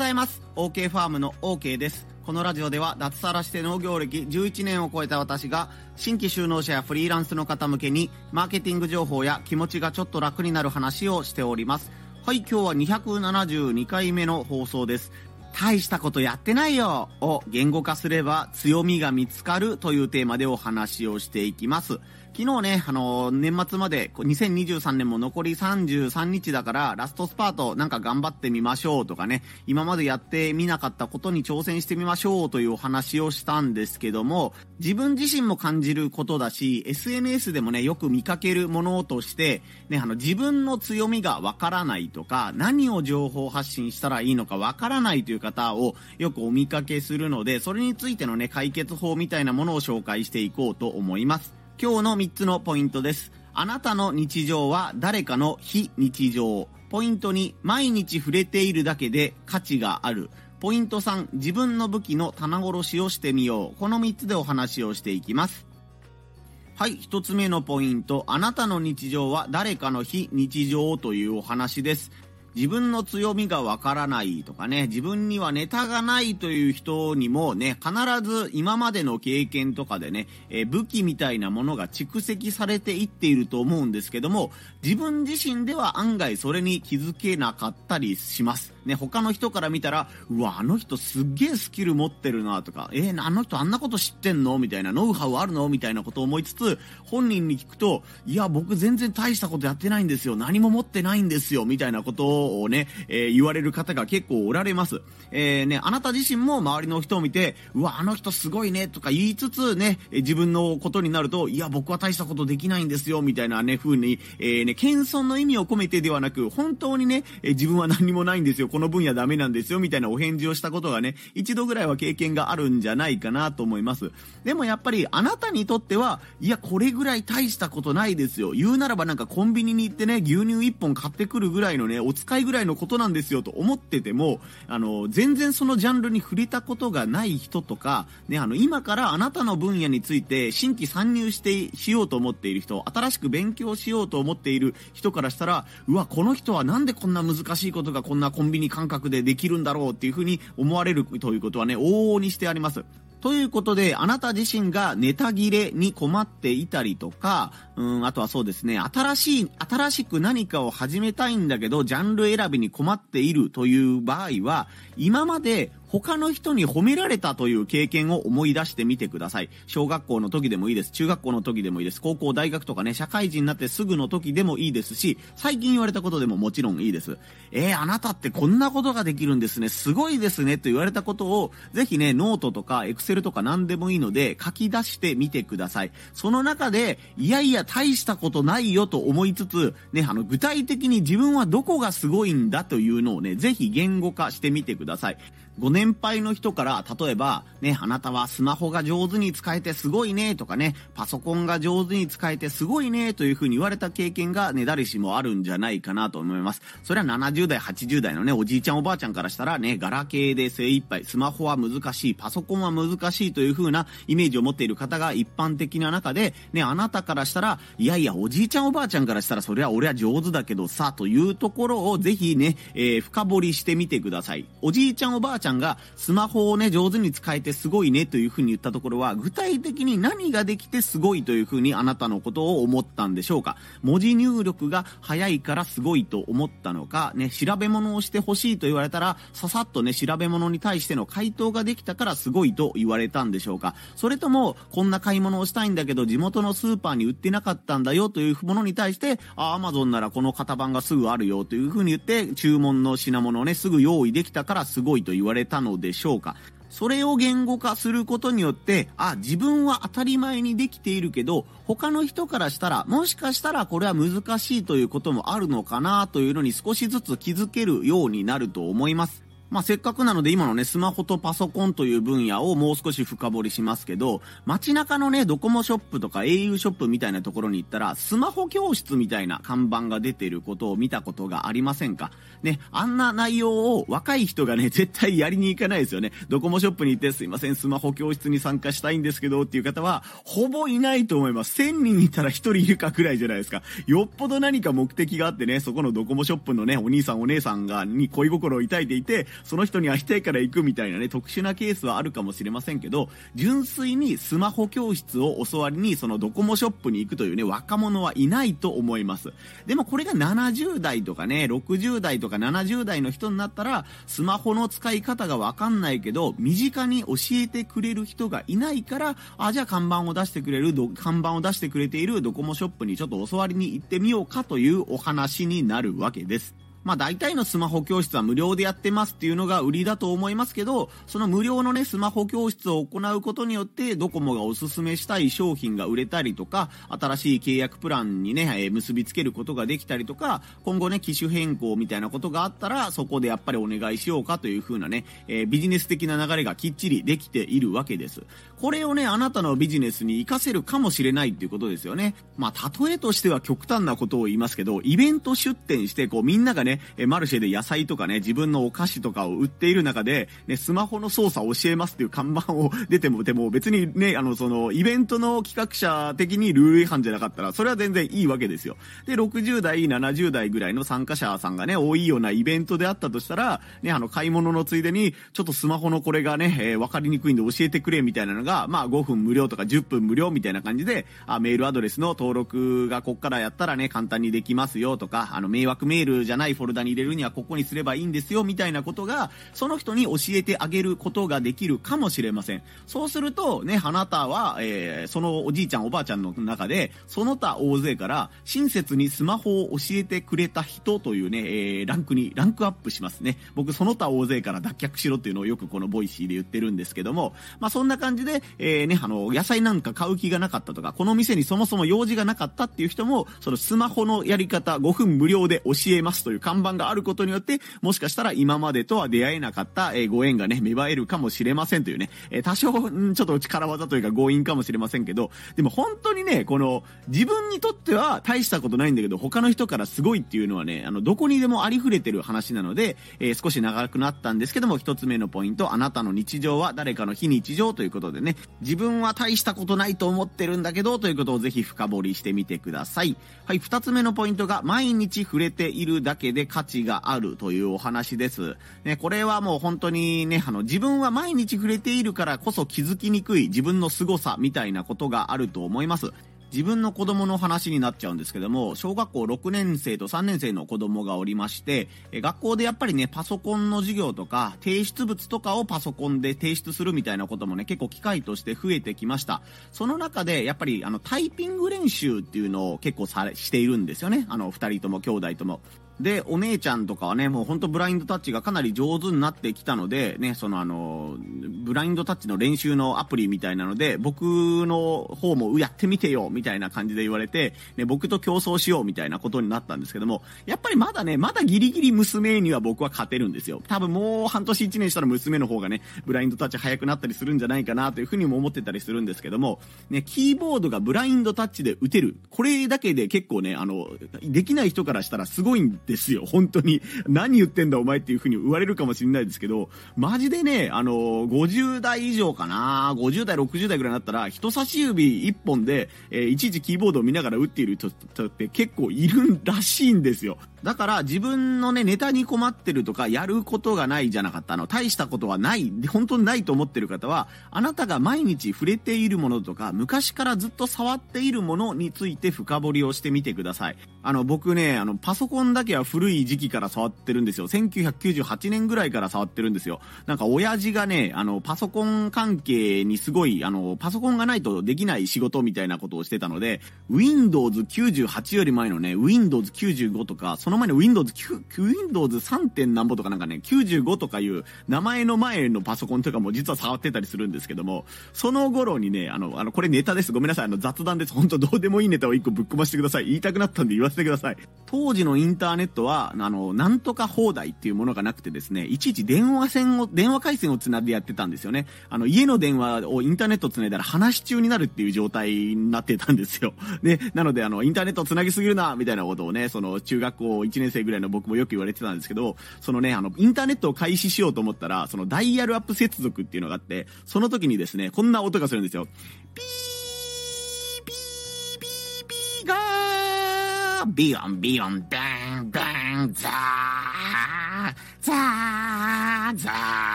ざいます。OK ファームの OK です。このラジオでは脱サラして農業歴11年を超えた私が新規就農者やフリーランスの方向けにマーケティング情報や気持ちがちょっと楽になる話をしております。はい今日は272回目の放送です。大したことやってないよ。を言語化すれば強みが見つかるというテーマでお話をしていきます。昨日ね、あの、年末まで、2023年も残り33日だから、ラストスパートなんか頑張ってみましょうとかね、今までやってみなかったことに挑戦してみましょうというお話をしたんですけども、自分自身も感じることだし、SNS でもね、よく見かけるものとして、ね、あの、自分の強みがわからないとか、何を情報発信したらいいのかわからないという方をよくお見かけするので、それについてのね、解決法みたいなものを紹介していこうと思います。今日の3つのポイントです。あなたの日常は誰かの非日常。ポイント2、毎日触れているだけで価値がある。ポイント3、自分の武器の棚卸しをしてみよう。この3つでお話をしていきます。はい、1つ目のポイント。あなたの日常は誰かの非日常というお話です。自分の強みがわからないとかね、自分にはネタがないという人にもね、必ず今までの経験とかでね、えー、武器みたいなものが蓄積されていっていると思うんですけども、自分自身では案外それに気づけなかったりします。ね、他の人から見たら、うわ、あの人すっげえスキル持ってるなとか、えー、あの人あんなこと知ってんの？みたいな、ノウハウあるの？みたいなことを思いつつ、本人に聞くと、いや、僕全然大したことやってないんですよ。何も持ってないんですよ。みたいなことをね、えー、言われる方が結構おられます。えー、ね、あなた自身も周りの人を見て、うわ、あの人すごいね、とか言いつつね、自分のことになると、いや、僕は大したことできないんですよ、みたいなね、風に、えー、ね、謙遜の意味を込めてではなく、本当にね、え自分は何もないんですよ。この分野ダメなんですよ、みたいなお返事をしたことがね、一度ぐらいは経験があるんじゃないかなと思います。でもやっぱり、あなたにとっては、いや、これぐらい大したことないですよ。言うならばなんかコンビニに行ってね、牛乳1本買ってくるぐらいのね、お使いぐらいのことなんですよと思ってても、あの、全然そのジャンルに触れたことがない人とか、ね、あの、今からあなたの分野について新規参入して、しようと思っている人、新しく勉強しようと思っているる人からしたら、うわ、この人はなんでこんな難しいことがこんなコンビニ感覚でできるんだろうっていうふうに思われるということはね、往々にしてあります。ということで、あなた自身がネタ切れに困っていたりとか、うん、あとはそうですね、新しい、新しく何かを始めたいんだけど、ジャンル選びに困っているという場合は、今まで他の人に褒められたという経験を思い出してみてください。小学校の時でもいいです。中学校の時でもいいです。高校、大学とかね、社会人になってすぐの時でもいいですし、最近言われたことでももちろんいいです。えー、あなたってこんなことができるんですね。すごいですね。と言われたことを、ぜひね、ノートとかエクセルとか何でもいいので、書き出してみてください。その中で、いやいや、大したことないよと思いつつ、ね、あの、具体的に自分はどこがすごいんだというのをね、ぜひ言語化してみてください。ご年配の人から、例えば、ね、あなたはスマホが上手に使えてすごいね、とかね、パソコンが上手に使えてすごいね、というふうに言われた経験がね、誰しもあるんじゃないかなと思います。それは70代、80代のね、おじいちゃんおばあちゃんからしたらね、ガラケーで精一杯、スマホは難しい、パソコンは難しいというふうなイメージを持っている方が一般的な中で、ね、あなたからしたら、いやいや、おじいちゃんおばあちゃんからしたら、それは俺は上手だけどさ、というところをぜひね、えー、深掘りしてみてください。おじいちゃんおばあちゃんがスマホをね、上手に使えてすごいねというふうに言ったところは、具体的に何ができてすごいというふうにあなたのことを思ったんでしょうか。文字入力が早いからすごいと思ったのか、ね、調べ物をしてほしいと言われたら、ささっとね、調べ物に対しての回答ができたからすごいと言われたんでしょうか。それとも、こんな買い物をしたいんだけど、地元のスーパーに売ってなかったんだよというものに対して、あ、アマゾンならこの型番がすぐあるよというふうに言って、注文の品物をね、すぐ用意できたからすごいと言われわれたのでしょうか？それを言語化することによって、あ、自分は当たり前にできているけど、他の人からしたら、もしかしたらこれは難しいということもあるのかなというのに少しずつ気づけるようになると思います。まあ、せっかくなので今のね、スマホとパソコンという分野をもう少し深掘りしますけど、街中のね、ドコモショップとか au ショップみたいなところに行ったら、スマホ教室みたいな看板が出てることを見たことがありませんか？ね、あんな内容を若い人がね、絶対やりに行かないですよね。ドコモショップに行ってすいません、スマホ教室に参加したいんですけどっていう方は、ほぼいないと思います。1000人いたら1人いるかくらいじゃないですか。よっぽど何か目的があってね、そこのドコモショップのね、お兄さんお姉さんが、に恋心を抱いていて、その人に会いたいから行くみたいなね、特殊なケースはあるかもしれませんけど、純粋にスマホ教室を教わりに、そのドコモショップに行くというね、若者はいないと思います。でもこれが70代とかね、60代とか70代の人になったら、スマホの使い方がわかんないけど、身近に教えてくれる人がいないから、あ、じゃあ看板を出してくれる、看板を出してくれているドコモショップにちょっと教わりに行ってみようかというお話になるわけです。まあ大体のスマホ教室は無料でやってますっていうのが売りだと思いますけど、その無料のね、スマホ教室を行うことによって、ドコモがおすすめしたい商品が売れたりとか、新しい契約プランにね、えー、結びつけることができたりとか、今後ね、機種変更みたいなことがあったら、そこでやっぱりお願いしようかという風なね、えー、ビジネス的な流れがきっちりできているわけです。これをね、あなたのビジネスに活かせるかもしれないっていうことですよね。まあ、例えとしては極端なことを言いますけど、イベント出店して、こう、みんながね、マルシェで野菜とかね、自分のお菓子とかを売っている中で、ね、スマホの操作を教えますっていう看板を出ても、でも別にね、あの、その、イベントの企画者的にルール違反じゃなかったら、それは全然いいわけですよ。で、60代、70代ぐらいの参加者さんがね、多いようなイベントであったとしたら、ね、あの、買い物のついでに、ちょっとスマホのこれがね、えー、わかりにくいんで教えてくれみたいなのが、まあ、5分無料とか10分無料みたいな感じで、あ、メールアドレスの登録がこっからやったらね、簡単にできますよとか、あの、迷惑メールじゃないフォルダに入れるにはここにすればいいんですよみたいなことが、その人に教えてあげることができるかもしれません。そうすると、ね、あなたは、えー、そのおじいちゃんおばあちゃんの中で、その他大勢から、親切にスマホを教えてくれた人というね、えー、ランクに、ランクアップしますね。僕、その他大勢から脱却しろっていうのをよくこのボイシーで言ってるんですけども、まあ、そんな感じで、えー、ね、あの、野菜なんか買う気がなかったとか、この店にそもそも用事がなかったっていう人も、そのスマホのやり方5分無料で教えますという看板があることによって、もしかしたら今までとは出会えなかった、えー、ご縁がね、芽生えるかもしれませんというね、えー、多少、んちょっと力技というか強引かもしれませんけど、でも本当にね、この、自分にとっては大したことないんだけど、他の人からすごいっていうのはね、あの、どこにでもありふれてる話なので、えー、少し長くなったんですけども、一つ目のポイント、あなたの日常は誰かの非日常ということでね、自分は大したことないと思ってるんだけど、ということをぜひ深掘りしてみてください。はい、二つ目のポイントが、毎日触れているだけでで価値があるというお話です。ね、これはもう本当にね、あの、自分は毎日触れているからこそ気づきにくい自分の凄さみたいなことがあると思います。自分の子供の話になっちゃうんですけども、小学校6年生と3年生の子供がおりまして、学校でやっぱりね、パソコンの授業とか、提出物とかをパソコンで提出するみたいなこともね、結構機会として増えてきました。その中で、やっぱりあの、タイピング練習っていうのを結構され、しているんですよね。あの、二人とも兄弟とも。で、お姉ちゃんとかはね、もうほんとブラインドタッチがかなり上手になってきたので、ね、そのあの、ブラインドタッチの練習のアプリみたいなので、僕の方もやってみてよ、みたいな感じで言われて、ね、僕と競争しようみたいなことになったんですけども、やっぱりまだね、まだギリギリ娘には僕は勝てるんですよ。多分もう半年1年したら娘の方がね、ブラインドタッチ早くなったりするんじゃないかなというふうにも思ってたりするんですけども、ね、キーボードがブラインドタッチで打てる。これだけで結構ね、あの、できない人からしたらすごいんでですよ。本当に。何言ってんだお前っていう風に言われるかもしれないですけど、マジでね、あの、50代以上かな、50代、60代ぐらいになったら、人差し指1本で、えー、いちいちキーボードを見ながら打っている人って結構いるらしいんですよ。だから自分のね、ネタに困ってるとか、やることがないじゃなかった。の、大したことはない、本当にないと思ってる方は、あなたが毎日触れているものとか、昔からずっと触っているものについて深掘りをしてみてください。あの、僕ね、あの、パソコンだけは古い時期から触ってるんですよ。1998年ぐらいから触ってるんですよ。なんか親父がね、あの、パソコン関係にすごい、あの、パソコンがないとできない仕事みたいなことをしてたので、Windows 98より前のね、Windows 95とか、その前の Windows 9、Windows 3. 点なんぼとかなんかね、95とかいう名前の前のパソコンとかも実は触ってたりするんですけども、その頃にね、あの、あの、これネタです。ごめんなさい。あの、雑談です。本当どうでもいいネタを一個ぶっ込ませてください。言いたくなったんで言わせてください。当時のインターネットネットは、あの、なんとか放題っていうものがなくてですね、いちいち電話線を、電話回線をつないでやってたんですよね。あの、家の電話をインターネットつないだら話し中になるっていう状態になってたんですよ。で、なので、あの、インターネットつなぎすぎるな、みたいなことをね、その、中学校1年生ぐらいの僕もよく言われてたんですけど、そのね、あの、インターネットを開始しようと思ったら、そのダイヤルアップ接続っていうのがあって、その時にですね、こんな音がするんですよ。ピー、ービヨン、ビヨン、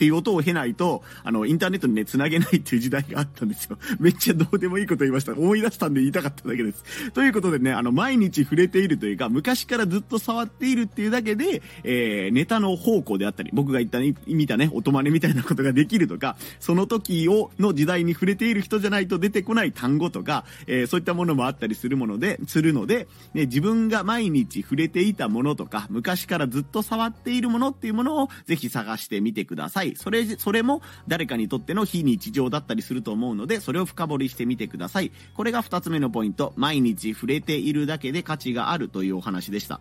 っていう音を経ないと、あの、インターネットにね、繋げないっていう時代があったんですよ。めっちゃどうでもいいこと言いました。思い出したんで言いたかっただけです。ということでね、あの、毎日触れているというか、昔からずっと触っているっていうだけで、えー、ネタの方向であったり、僕が言ったね、見たね、音真似みたいなことができるとか、その時を、の時代に触れている人じゃないと出てこない単語とか、えー、そういったものもあったりするもので、するので、ね、自分が毎日触れていたものとか、昔からずっと触っているものっていうものをぜひ探してみてください。それ、それも誰かにとっての非日常だったりすると思うので、それを深掘りしてみてください。これが二つ目のポイント。毎日触れているだけで価値があるというお話でした。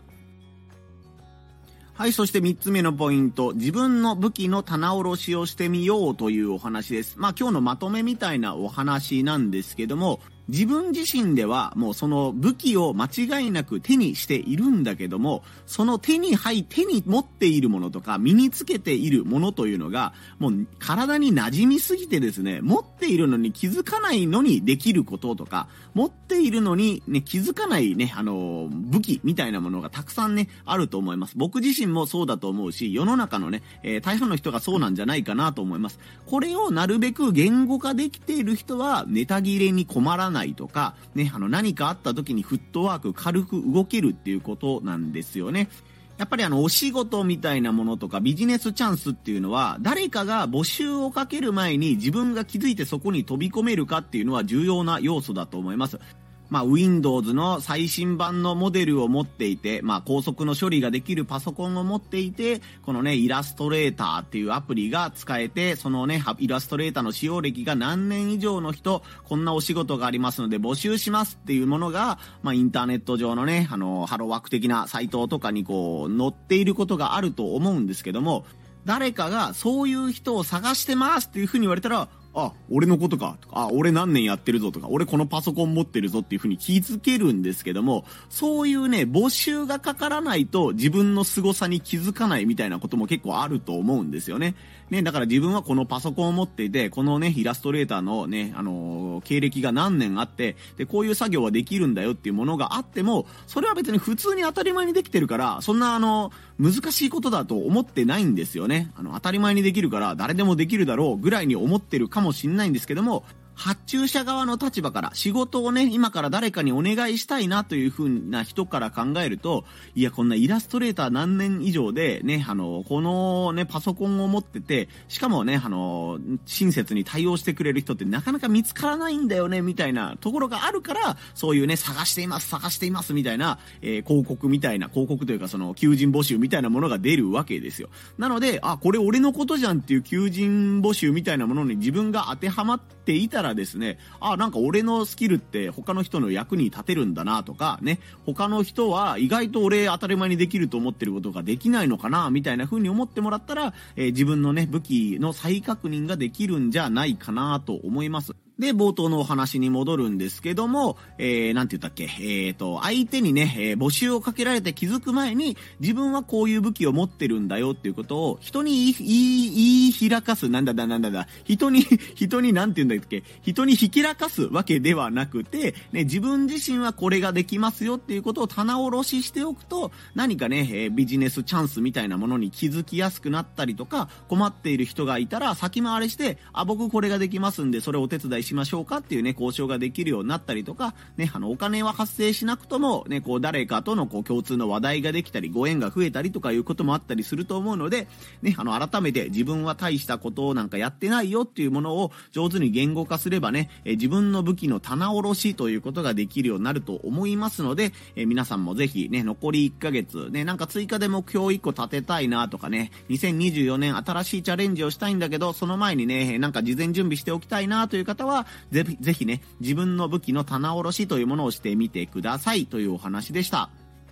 はい、そして3つ目のポイント。自分の武器の棚卸しをしてみようというお話です。まあ今日のまとめみたいなお話なんですけども、自分自身ではもうその武器を間違いなく手にしているんだけども、その手に入、手に持っているものとか身につけているものというのが、もう体に馴染みすぎてですね、持っているのに気づかないのにできることとか、持っているのにね、気づかないね、あの、武器みたいなものがたくさんね、あると思います。僕自身もそうだと思うし、世の中のね、えー、大半の人がそうなんじゃないかなと思います。これをなるべく言語化できている人は、ネタ切れに困らないないとか、ね、あの何かあった時にフットワーク軽く動けるっていうことなんですよね。やっぱりあの、お仕事みたいなものとかビジネスチャンスっていうのは、誰かが募集をかける前に自分が気づいてそこに飛び込めるかっていうのは重要な要素だと思います。まあ、Windows の最新版のモデルを持っていて、まあ、高速の処理ができるパソコンを持っていて、このね、イラストレーターっていうアプリが使えて、そのね、イラストレーターの使用歴が何年以上の人、こんなお仕事がありますので募集しますっていうものが、まあ、インターネット上のね、あの、ハローワーク的なサイトとかにこう、載っていることがあると思うんですけども、誰かがそういう人を探してますっていうふうに言われたら、あ、俺のことか、とか、あ、俺何年やってるぞとか、俺このパソコン持ってるぞっていうふうに気づけるんですけども、そういうね、募集がかからないと自分の凄さに気づかないみたいなことも結構あると思うんですよね。ね、だから自分はこのパソコンを持っていて、このね、イラストレーターのね、あのー、経歴が何年あって、で、こういう作業はできるんだよっていうものがあっても、それは別に普通に当たり前にできてるから、そんなあの、難しいことだと思ってないんですよね。あの、当たり前にできるから、誰でもできるだろうぐらいに思ってるかももしんないんですけども、発注者側の立場から仕事をね、今から誰かにお願いしたいなという風な人から考えると、いや、こんなイラストレーター何年以上でね、あの、このね、パソコンを持ってて、しかもね、あの、親切に対応してくれる人ってなかなか見つからないんだよね、みたいなところがあるから、そういうね、探しています、探しています、みたいな、えー、広告みたいな、広告というかその、求人募集みたいなものが出るわけですよ。なので、あ、これ俺のことじゃんっていう求人募集みたいなものに自分が当てはまっていたらですね、あ、なんか俺のスキルって他の人の役に立てるんだなとか、ね、他の人は意外と俺当たり前にできると思ってることができないのかな、みたいな風に思ってもらったら、えー、自分のね、武器の再確認ができるんじゃないかなと思います。で、冒頭のお話に戻るんですけども、えー、なんて言ったっけ、えーと、相手にね、えー、募集をかけられて気づく前に、自分はこういう武器を持ってるんだよっていうことを、人に言い、言い言い開かす、なんだだなんだだ、人に、人になんて言うんだっけ、人にひきらかすわけではなくて、ね、自分自身はこれができますよっていうことを棚卸ししておくと、何かね、えー、ビジネスチャンスみたいなものに気づきやすくなったりとか、困っている人がいたら先回りして、あ、僕これができますんで、それをお手伝いしましょうかっていうね、交渉ができるようになったりとか、ね、あの、お金は発生しなくとも、ね、こう、誰かとのこう、共通の話題ができたり、ご縁が増えたりとかいうこともあったりすると思うので、ね、あの、改めて自分は大したことをなんかやってないよっていうものを上手に言語化すればね、え自分の武器の棚卸しということができるようになると思いますので、え皆さんもぜひね、残り1ヶ月、ね、なんか追加で目標1個立てたいなとかね、2024年新しいチャレンジをしたいんだけど、その前にね、なんか事前準備しておきたいなという方は、ぜぜひね、自分の武器の棚卸しというものをしてみてくださいというお話でした。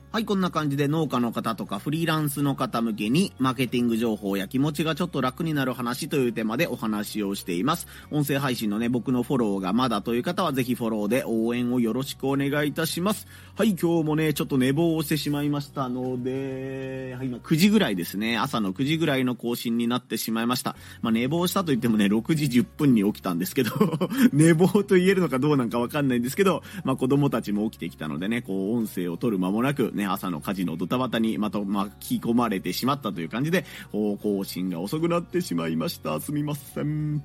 はい、こんな感じで農家の方とかフリーランスの方向けにマーケティング情報や気持ちがちょっと楽になる話というテーマでお話をしています。音声配信のね、僕のフォローがまだという方はぜひフォローで応援をよろしくお願いいたします。はい、今日もね、ちょっと寝坊をしてしまいましたので、はい、今9時ぐらいですね、朝の9時ぐらいの更新になってしまいました。まあ寝坊したと言ってもね、6時10分に起きたんですけど 寝坊と言えるのかどうなんかわかんないんですけど、まあ子供たちも起きてきたのでね、こう音声を取る間もなく、ね、朝の火事のドタバタにまた巻き込まれてしまったという感じで、方向心が遅くなってしまいました。すみません。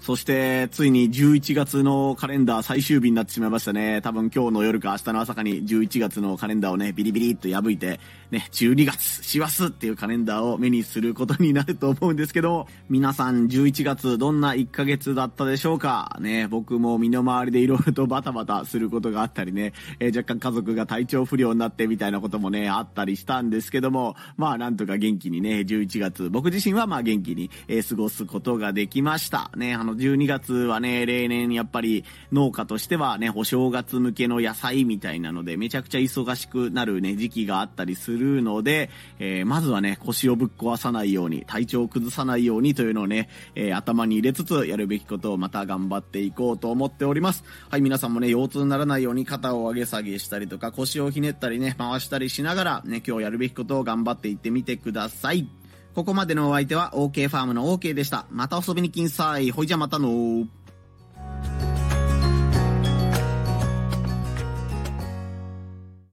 そして、ついに11月のカレンダー最終日になってしまいましたね。多分今日の夜か明日の朝かに11月のカレンダーをね、ビリビリっと破いて、ね、12月、師走っていうカレンダーを目にすることになると思うんですけど、皆さん11月どんな1ヶ月だったでしょうか？ね、僕も身の回りで色々とバタバタすることがあったりね、えー、若干家族が体調不良になってみたいなこともね、あったりしたんですけども、まあなんとか元気にね、11月、僕自身はまあ元気に、え、過ごすことができました。ね、の12月はね、例年やっぱり農家としてはね、お正月向けの野菜みたいなので、めちゃくちゃ忙しくなるね、時期があったりするので、えー、まずはね、腰をぶっ壊さないように、体調を崩さないようにというのをね、えー、頭に入れつつやるべきことをまた頑張っていこうと思っております。はい、皆さんもね、腰痛にならないように肩を上げ下げしたりとか、腰をひねったりね、回したりしながらね、今日やるべきことを頑張っていってみてください。ここまでのお相手は OK ファームの OK でした。また遊びに来んさい。ほいじゃまたの